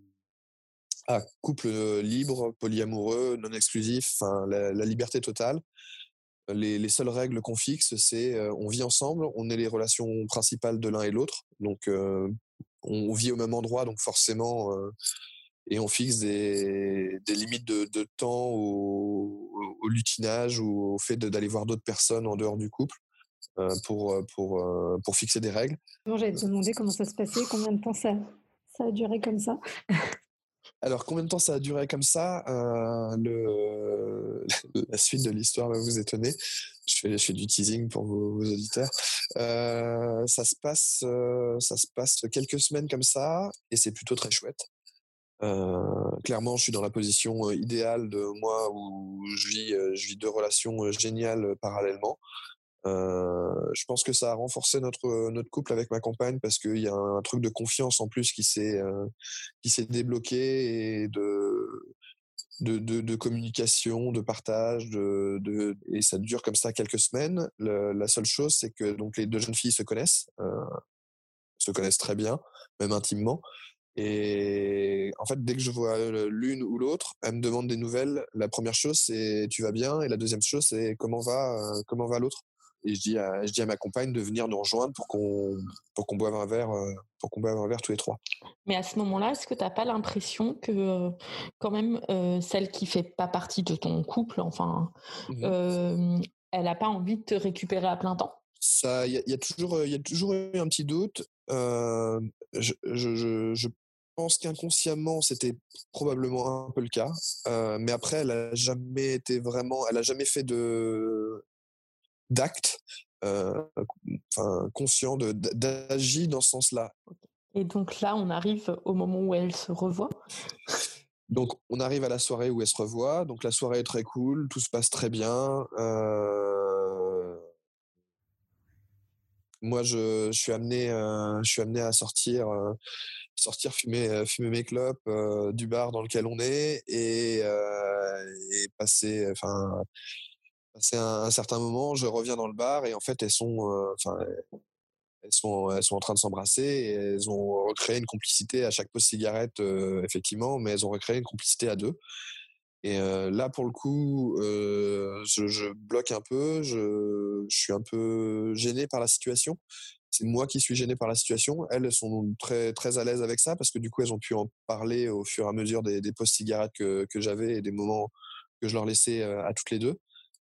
couple libre, polyamoureux, non exclusif, la, liberté totale. les, les, seules règles qu'on fixe, c'est on vit ensemble, on est les relations principales de l'un et l'autre, donc on, vit au même endroit, donc forcément, et on fixe des, limites de, de temps au, au, lutinage ou au fait d'aller voir d'autres personnes en dehors du couple. Pour, pour, pour fixer des règles. J'allais te demander comment ça se passait, combien de temps ça, ça a duré comme ça? Alors, combien de temps ça a duré comme ça euh, le, La suite de l'histoire va vous étonner. Je fais, je fais du teasing pour vos, auditeurs. Euh, ça, se passe, euh, ça se passe quelques semaines comme ça, et c'est plutôt très chouette. clairement, je suis dans la position idéale de moi où je vis, je vis deux relations géniales parallèlement. Euh, je pense que ça a renforcé notre notre couple avec ma compagne parce qu'il y a un, truc de confiance en plus qui s'est euh, qui s'est débloqué et de de, communication, de partage, et ça dure comme ça quelques semaines. La seule chose, c'est que donc les deux jeunes filles se connaissent, euh, se connaissent très bien, même intimement. Et en fait, dès que je vois l'une ou l'autre, elles me demandent des nouvelles. La première chose, c'est tu vas bien, et la deuxième chose, c'est comment va comment va l'autre? Et je dis à, je dis à ma compagne de venir nous rejoindre pour qu'on pour qu'on boive un verre euh, pour qu'on boive un verre tous les trois. Mais à ce moment-là, est-ce que tu n'as pas l'impression que euh, quand même euh, celle qui fait pas partie de ton couple, enfin, mmh elle n'a pas envie de te récupérer à plein temps? Ça, il y, a toujours il y a toujours eu un petit doute. je, je, je, pense qu'inconsciemment c'était probablement un peu le cas, mais après elle a jamais été vraiment, elle a jamais fait de d'acte euh, conscient d'agir dans ce sens-là. Et donc là, on arrive au moment où elle se revoit. Donc on arrive à la soirée où elle se revoit. Donc la soirée est très cool, tout se passe très bien. Euh, moi, je, suis amené, euh, je suis amené à sortir, sortir fumer, fumer mes clopes du bar dans lequel on est et, et passer, enfin c'est un, certain moment, je reviens dans le bar et en fait elles sont, euh, elles sont, elles sont en train de s'embrasser elles ont recréé une complicité à chaque pause cigarette, euh, effectivement, mais elles ont recréé une complicité à deux. Et euh, là, pour le coup, je, je, bloque un peu, je, suis un peu gêné par la situation. C'est moi qui suis gêné par la situation. Elles sont très très à l'aise avec ça parce que du coup, elles ont pu en parler au fur et à mesure des, pauses cigarettes que, que j'avais et des moments que je leur laissais à toutes les deux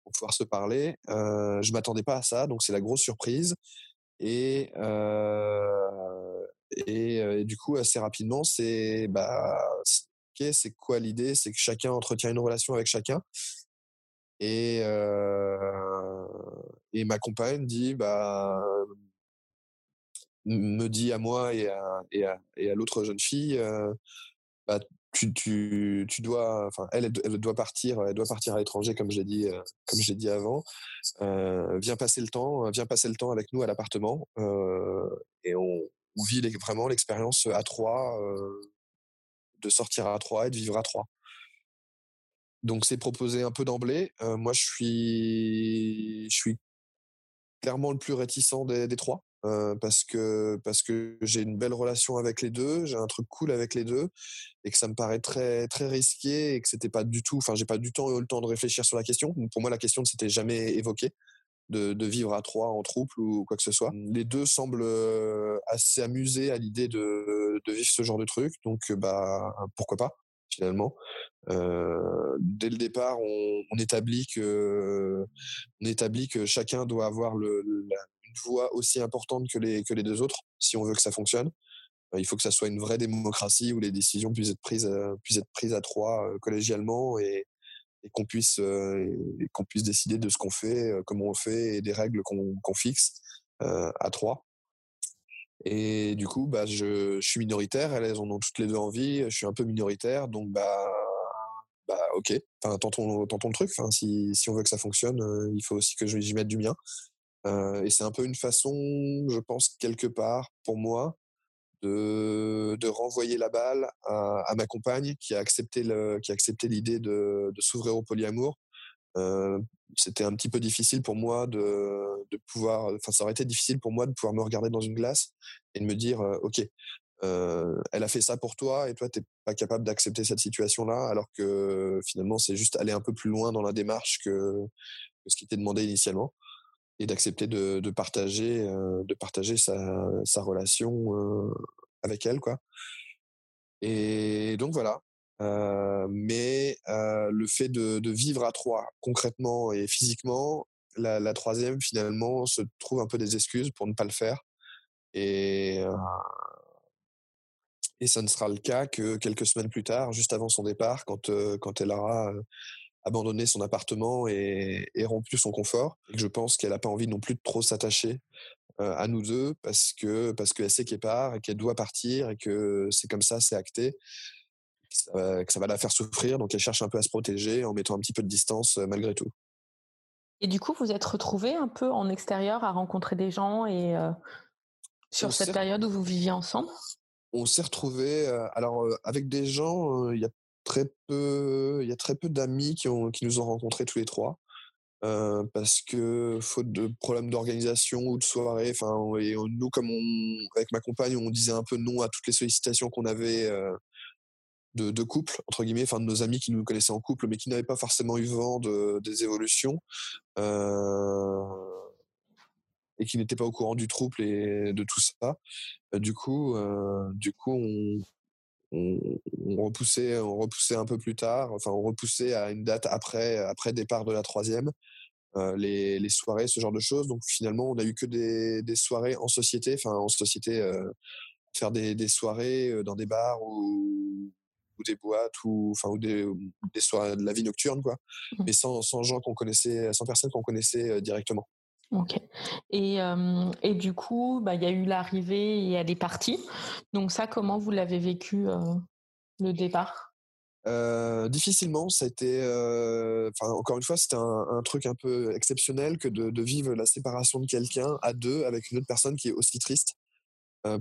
pour pouvoir se parler. Euh, je m'attendais pas à ça, donc c'est la grosse surprise. Et, et, du coup, assez rapidement, c'est bah, ok, c'est quoi l'idée? C'est que chacun entretient une relation avec chacun. Et, et ma compagne dit bah me dit à moi et à, et à, et à l'autre jeune fille bah, tu, tu, tu dois, enfin, elle, elle, doit partir, elle doit partir à l'étranger, comme j'ai dit, euh, comme j'ai dit avant. Euh, viens passer le temps, viens passer le temps avec nous à l'appartement, euh, et on, vit vraiment l'expérience à trois, de sortir à trois et de vivre à trois. Donc c'est proposé un peu d'emblée. Moi, je suis, je suis clairement le plus réticent des, des trois. Parce que parce que j'ai une belle relation avec les deux, j'ai un truc cool avec les deux, et que ça me paraît très très risqué et que c'était pas du tout, enfin j'ai pas du tout eu le temps de réfléchir sur la question. Pour moi, la question ne s'était jamais évoquée de, vivre à trois en trouble ou quoi que ce soit. Les deux semblent assez amusés à l'idée de, vivre ce genre de truc, donc bah pourquoi pas finalement. Dès le départ, on, on, établit que on établit que chacun doit avoir le, la, voix aussi importante que les, que les deux autres, si on veut que ça fonctionne. Euh, il faut que ça soit une vraie démocratie où les décisions puissent être prises, euh, puissent être prises à trois euh, collégialement et, et qu'on puisse, puisse décider de ce qu'on fait, comment on fait et des règles qu'on fixe à trois. Et du coup, bah, je, suis minoritaire, elles en ont toutes les deux envie, je suis un peu minoritaire, donc bah, bah ok, enfin, tentons, tentons le truc. Si, si on veut que ça fonctionne, il faut aussi que j'y mette du mien. Et c'est un peu une façon, je pense, quelque part, pour moi, de, de renvoyer la balle à, à, ma compagne qui a accepté le, qui a accepté l'idée de, de s'ouvrir au polyamour. C'était un petit peu difficile pour moi de, de pouvoir, enfin, ça aurait été difficile pour moi de pouvoir me regarder dans une glace et de me dire, ok, elle a fait ça pour toi et toi t'es pas capable d'accepter cette situation là alors que finalement c'est juste aller un peu plus loin dans la démarche que ce qui était demandé initialement et d'accepter de, partager, de partager sa, relation avec elle, quoi. Et donc voilà. mais le fait de, vivre à trois, concrètement et physiquement, la, la, troisième finalement se trouve un peu des excuses pour ne pas le faire. Et et ça ne sera le cas que quelques semaines plus tard, juste avant son départ, quand, quand elle aura abandonné son appartement et, et, rompu son confort. Et je pense qu'elle n'a pas envie non plus de trop s'attacher à nous deux parce que parce qu'elle sait qu'elle part et qu'elle doit partir et que c'est comme ça, c'est acté, que ça, que ça, va la faire souffrir. Donc elle cherche un peu à se protéger en mettant un petit peu de distance malgré tout. Et du coup, vous êtes retrouvés un peu en extérieur à rencontrer des gens et euh, sur cette période où vous viviez ensemble? On s'est retrouvés, euh, alors euh, avec des gens, il y a très peu, il y a très peu d'amis qui, nous ont rencontrés tous les trois. Euh, parce que faute de problèmes d'organisation ou de soirée, enfin, et nous comme avec ma compagne, on disait un peu non à toutes les sollicitations qu'on avait euh, de, de, couple entre guillemets, enfin de nos amis qui nous connaissaient en couple, mais qui n'avaient pas forcément eu vent de, des évolutions euh, et qui n'étaient pas au courant du trouble et de tout ça. du coup, du coup, on, on, on, repoussait, on repoussait un peu plus tard, enfin on repoussait à une date après, après départ de la troisième. Euh, les, les, soirées, ce genre de choses. Donc finalement, on a eu que des, des soirées en société, enfin en société, euh, faire des, des, soirées euh, dans des bars ou, ou des boîtes ou enfin ou des, des, soirées de la vie nocturne quoi, mmh. mais sans, sans gens qu'on connaissait, sans personnes qu'on connaissait directement. Ok. Et, et du coup, bah, il y a eu l'arrivée et elle est partie. Donc ça, comment vous l'avez vécu le départ? Euh, difficilement, euh, enfin encore une fois, c'était un, truc un peu exceptionnel que de, de vivre la séparation de quelqu'un à deux avec une autre personne qui est aussi triste.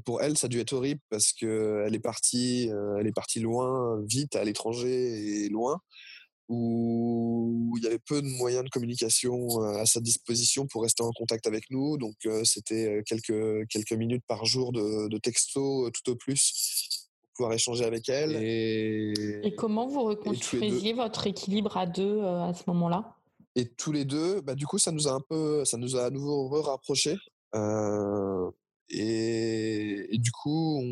Pour elle, ça a dû être horrible parce que elle est partie, elle est partie loin, vite à l'étranger et loin, où il y avait peu de moyens de communication à sa disposition pour rester en contact avec nous. Donc c'était quelques quelques minutes par jour de, de texto tout au plus pouvoir échanger avec elle. Et, et comment vous reconstruisiez votre équilibre à deux euh, à ce moment-là? Et tous les deux, bah, du coup, ça nous a un peu, ça nous a à nouveau rapprochés. Euh, et, et, du coup, on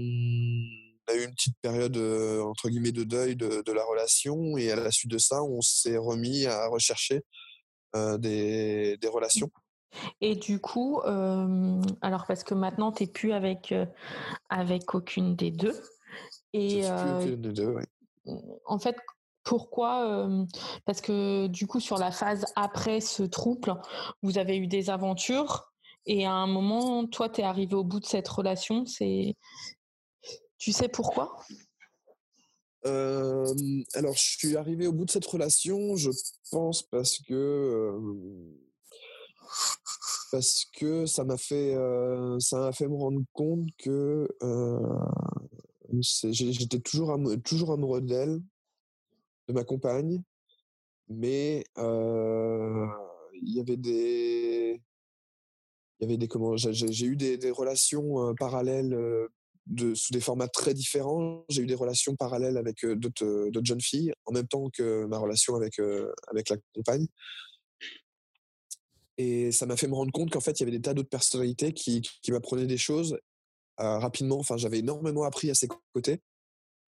a eu une petite période euh, entre guillemets de deuil de, de, la relation, et à la suite de ça, on s'est remis à rechercher euh, des, des, relations. Et du coup, euh, alors parce que maintenant, tu n'es plus avec, avec aucune des deux, et euh, deux, ouais. en fait, pourquoi Parce que du coup, sur la phase après ce trouble, vous avez eu des aventures et à un moment, toi, tu es arrivé au bout de cette relation. C'est, tu sais pourquoi? Euh, alors, je suis arrivé au bout de cette relation, je pense parce que euh, parce que ça m'a fait euh, fait me rendre compte que J'étais toujours, amoureux, toujours amoureux d'elle, de ma compagne, mais il y avait des, il y avait des comment, j'ai eu des, relations parallèles sous des formats très différents. J'ai eu des relations parallèles avec d'autres jeunes filles, en même temps que ma relation avec avec la compagne. Et ça m'a fait me rendre compte qu'en fait, il y avait des tas d'autres personnalités qui, qui m'apprenaient des choses rapidement. Enfin, j'avais énormément appris à ses côtés.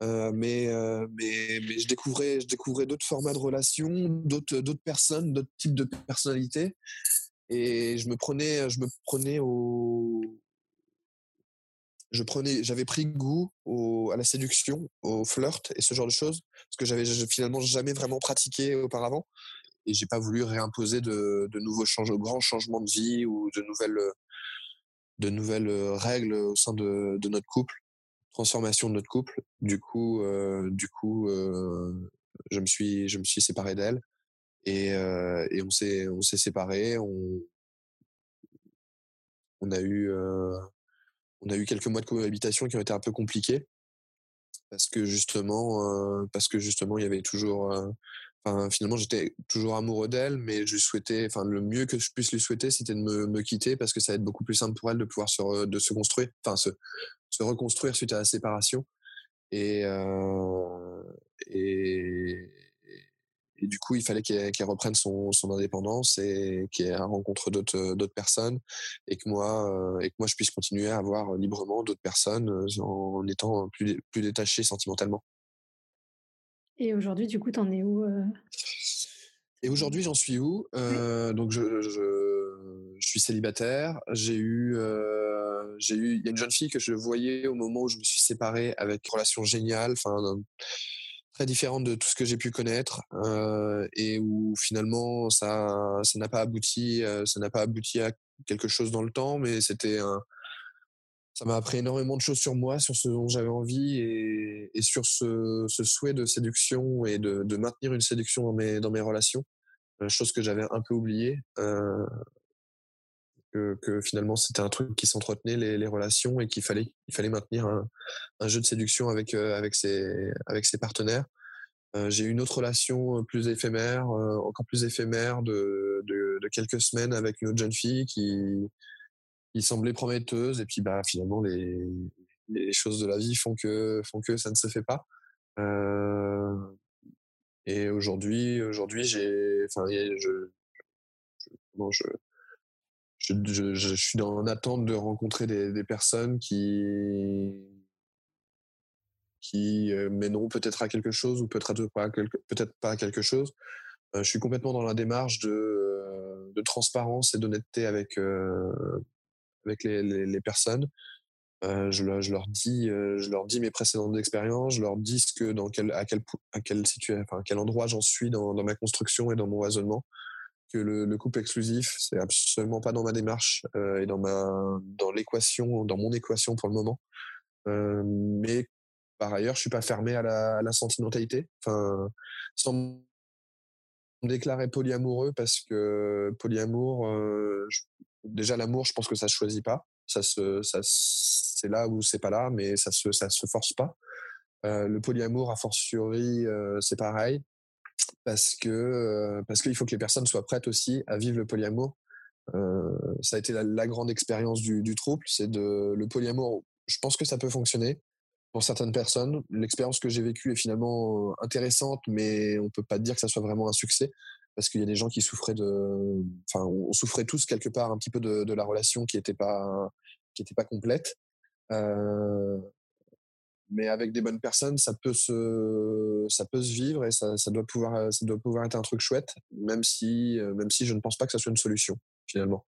Mais, mais, mais je découvrais, je découvrais d'autres formats de relations, d'autres, d'autres personnes, d'autres types de personnalités. Et je me prenais, je me prenais au, je prenais, j'avais pris goût à la séduction, au flirt et ce genre de choses, parce que j'avais finalement jamais vraiment pratiqué auparavant. Et j'ai pas voulu réimposer de, nouveaux grands changements de vie ou de nouvelles, règles au sein de, notre couple, transformation de notre couple. Du coup, euh, du coup, euh, je me suis, je séparé d'elle et, euh, et on s'est, on s'est séparés. On, a eu, on a eu quelques mois de cohabitation qui ont été un peu compliqués parce que justement, parce que justement, il y avait toujours Enfin, finalement, j'étais toujours amoureux d'elle, mais je souhaitais, enfin, le mieux que je puisse lui souhaiter, c'était de me, me, quitter parce que ça va être beaucoup plus simple pour elle de pouvoir se, de se construire, enfin, se, se reconstruire suite à la séparation. Et, euh, et, du coup, il fallait qu'elle reprenne son, son, indépendance et qu'elle rencontre d'autres d'autres personnes et que moi et que moi je puisse continuer à avoir librement d'autres personnes en, étant plus plus détaché sentimentalement. Et aujourd'hui, du coup, t'en es où Et aujourd'hui, j'en suis où? Donc, je, je, je, suis célibataire. J'ai eu, j'ai eu, il y a une jeune fille que je voyais au moment où je me suis séparé avec une relation géniale, enfin très différente de tout ce que j'ai pu connaître, et où finalement ça, ça n'a pas abouti, ça n'a pas abouti à quelque chose dans le temps, mais c'était ça m'a appris énormément de choses sur moi, sur ce dont j'avais envie et, sur ce, ce, souhait de séduction et de, de, maintenir une séduction dans mes, dans mes relations, chose que j'avais un peu oubliée. Euh, que, finalement c'était un truc qui s'entretenait les, relations et qu'il fallait il fallait maintenir un, jeu de séduction avec euh, avec ses avec ses partenaires. Euh, j'ai eu une autre relation plus éphémère euh, encore plus éphémère de, de, quelques semaines avec une autre jeune fille qui il semblait prometteuse et puis bah finalement les, les choses de la vie font que font que ça ne se fait pas. Euh, et aujourd'hui aujourd'hui j'ai enfin je je, je, je, suis en attente de rencontrer des, personnes qui qui euh, mèneront peut-être à quelque chose ou peut-être pas peut-être pas à quelque chose euh, je suis complètement dans la démarche de, de transparence et d'honnêteté avec euh, avec les, personnes. Euh, je, leur dis, euh, je leur dis mes précédentes expériences, je leur dis ce que, dans quel, à quel, à quel, à endroit j'en suis dans, dans, ma construction et dans mon raisonnement. Que le, le couple exclusif, c'est absolument pas dans ma démarche euh, et dans ma, dans l'équation, dans mon équation pour le moment. Euh, mais par ailleurs, je suis pas fermé à la, sentimentalité. Enfin, sans me déclarer polyamoureux parce que polyamour, euh, déjà l'amour, je pense que ça se choisit pas. Ça se, ça, c'est là ou c'est pas là, mais ça se, ça se force pas. Le polyamour, a fortiori, c'est pareil, parce que parce qu'il faut que les personnes soient prêtes aussi à vivre le polyamour. Ça a été la, grande expérience du, du trouble, c'est de le polyamour. Je pense que ça peut fonctionner pour certaines personnes. L'expérience que j'ai vécue est finalement intéressante, mais on peut pas dire que ça soit vraiment un succès parce qu'il y a des gens qui souffraient de, enfin, on souffrait tous quelque part un petit peu de, la relation qui n'était pas, qui était pas complète. Mais avec des bonnes personnes, ça peut se, ça peut se vivre et ça, ça doit pouvoir, ça doit pouvoir être un truc chouette, même si, même si je ne pense pas que ça soit une solution finalement.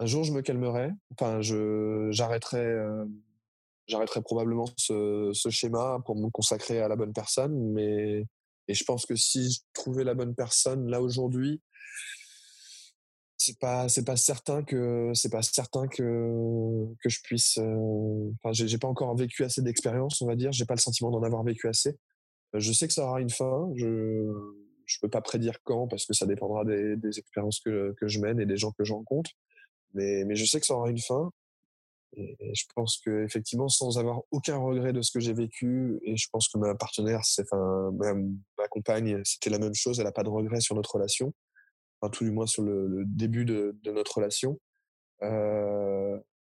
Un jour, je me calmerai. Enfin, euh, j'arrêterai probablement ce, ce schéma pour me consacrer à la bonne personne, mais et je pense que si je trouvais la bonne personne là aujourd'hui, c'est pas c'est pas certain que c'est pas certain que que je puisse. Euh, enfin, j'ai, pas encore vécu assez d'expérience, on va dire. J'ai pas le sentiment d'en avoir vécu assez. Euh, je sais que ça aura une fin. Je je peux pas prédire quand parce que ça dépendra des, expériences que que je mène et des gens que je rencontre. Mais mais je sais que ça aura une fin. Et je pense que effectivement, sans avoir aucun regret de ce que j'ai vécu, et je pense que ma partenaire, c'est, enfin, ma, ma, compagne, c'était la même chose. Elle n'a pas de regret sur notre relation, enfin, tout du moins sur le, le début de, de, notre relation. Euh,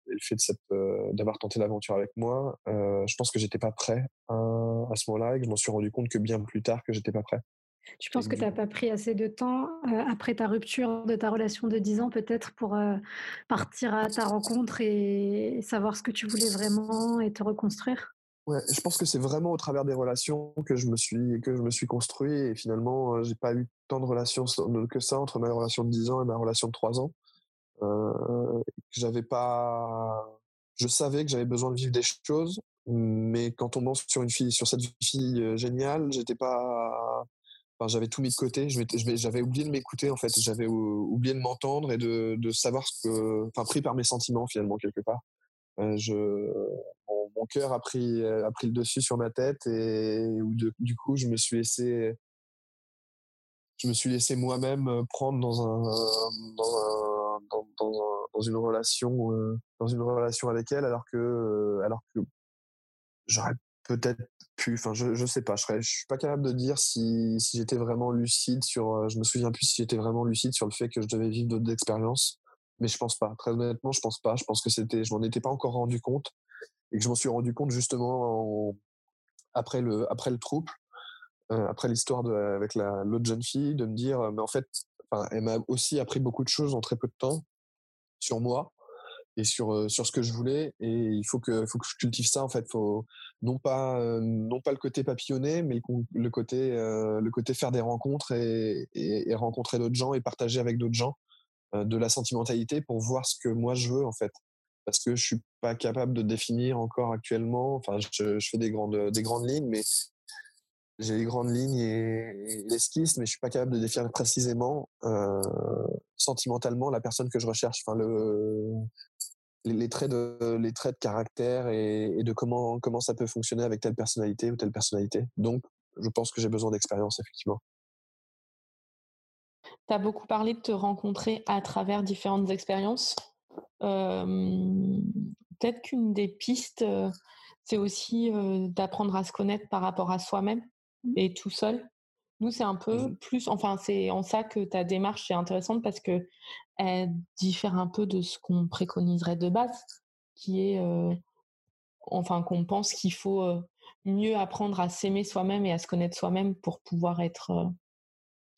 et le fait euh, d'avoir tenté l'aventure avec moi, euh, je pense que j'étais pas prêt à, à ce moment-là et que je m'en suis rendu compte que bien plus tard que j'étais pas prêt. Tu penses que tu n'as pas pris assez de temps euh, après ta rupture de ta relation de 10 ans peut-être pour euh, partir à ta rencontre et savoir ce que tu voulais vraiment et te reconstruire? Je pense que c'est vraiment au travers des relations que je me suis que je me suis construit et finalement euh, j'ai pas eu tant de relations que ça entre ma relation de 10 ans et ma relation de 3 ans. Euh, j'avais pas je savais que j'avais besoin de vivre des choses mais quand on pense sur une fille sur cette fille géniale, j'étais pas j'avais tout mis de côté. J'avais oublié de m'écouter en fait. J'avais oublié de m'entendre et de, savoir ce que, enfin, pris par mes sentiments finalement quelque part. Euh, je, mon, cœur a pris a pris le dessus sur ma tête et où du coup je me suis laissé je me suis laissé moi-même prendre dans un dans, un, dans, dans, un, dans une relation euh, dans une relation avec elle alors que alors que j'aurais peut-être pu, enfin je je sais pas, je serais, je suis pas capable de dire si j'étais vraiment lucide sur, euh, je me souviens plus si j'étais vraiment lucide sur le fait que je devais vivre d'autres expériences, mais je pense pas. Très honnêtement, je pense pas. Je pense que c'était, je m'en étais pas encore rendu compte et que je m'en suis rendu compte justement en, après le après le trouble. après l'histoire avec l'autre jeune fille, de me dire, mais en fait, elle m'a aussi appris beaucoup de choses en très peu de temps sur moi et sur sur ce que je voulais et il faut que faut que je cultive ça en fait faut non pas non pas le côté papillonné mais le côté le côté faire des rencontres et, rencontrer d'autres gens et partager avec d'autres gens de la sentimentalité pour voir ce que moi je veux en fait parce que je suis pas capable de définir encore actuellement enfin je, fais des grandes des grandes lignes mais j'ai les grandes lignes et, l'esquisse, mais je suis pas capable de définir précisément, euh, sentimentalement, la personne que je recherche. Enfin, le, les, traits de les traits de caractère et, de comment comment ça peut fonctionner avec telle personnalité ou telle personnalité. Donc, je pense que j'ai besoin d'expérience effectivement. Tu as beaucoup parlé de te rencontrer à travers différentes expériences? Peut-être qu'une des pistes, c'est aussi d'apprendre à se connaître par rapport à soi-même Mmh. et tout seul. Nous, c'est un peu plus, enfin, c'est en ça que ta démarche est intéressante parce que elle diffère un peu de ce qu'on préconiserait de base, qui est, enfin, qu'on pense qu'il faut mieux apprendre à s'aimer soi-même et à se connaître soi-même pour pouvoir être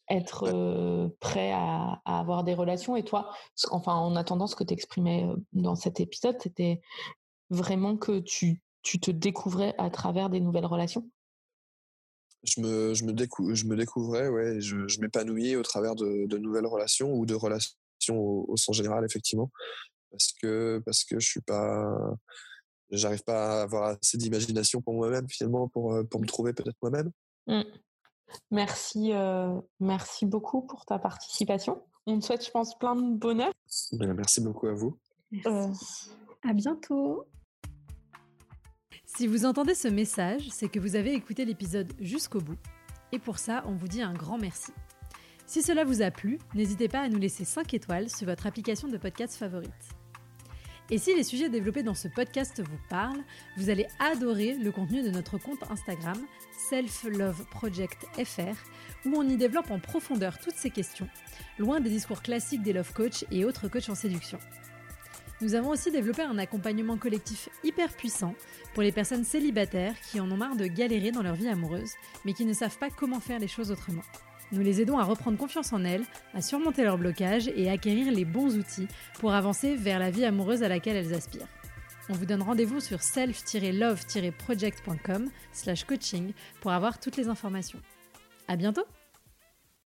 être prêt à, avoir des relations. Et toi, enfin, en attendant, ce que tu exprimais dans cet épisode, c'était vraiment que tu, tu te découvrais à travers des nouvelles relations? Je me, je me, je me découvrais, ouais, je, je m'épanouis au travers de, de, nouvelles relations ou de relations au, sens général, effectivement. Parce que, parce que je suis pas, j'arrive pas à avoir assez d'imagination pour moi-même, finalement, pour, euh, pour me trouver peut-être moi-même. Mmh. Merci, euh, merci beaucoup pour ta participation. On te souhaite, je pense, plein de bonheur. Ben, merci beaucoup à vous. Euh, à bientôt. Si vous entendez ce message, c'est que vous avez écouté l'épisode jusqu'au bout. Et pour ça, on vous dit un grand merci. Si cela vous a plu, n'hésitez pas à nous laisser 5 étoiles sur votre application de podcast favorite. Et si les sujets développés dans ce podcast vous parlent, vous allez adorer le contenu de notre compte Instagram Self Love Project FR, où on y développe en profondeur toutes ces questions, loin des discours classiques des love coach et autres coachs en séduction. Nous avons aussi développé un accompagnement collectif hyper puissant pour les personnes célibataires qui en ont marre de galérer dans leur vie amoureuse, mais qui ne savent pas comment faire les choses autrement. Nous les aidons à reprendre confiance en elles, à surmonter leurs blocages et à acquérir les bons outils pour avancer vers la vie amoureuse à laquelle elles aspirent. On vous donne rendez-vous sur self-love-project.com slash coaching pour avoir toutes les informations. À bientôt!